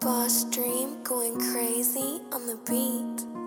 Boss Dream going crazy on the beat.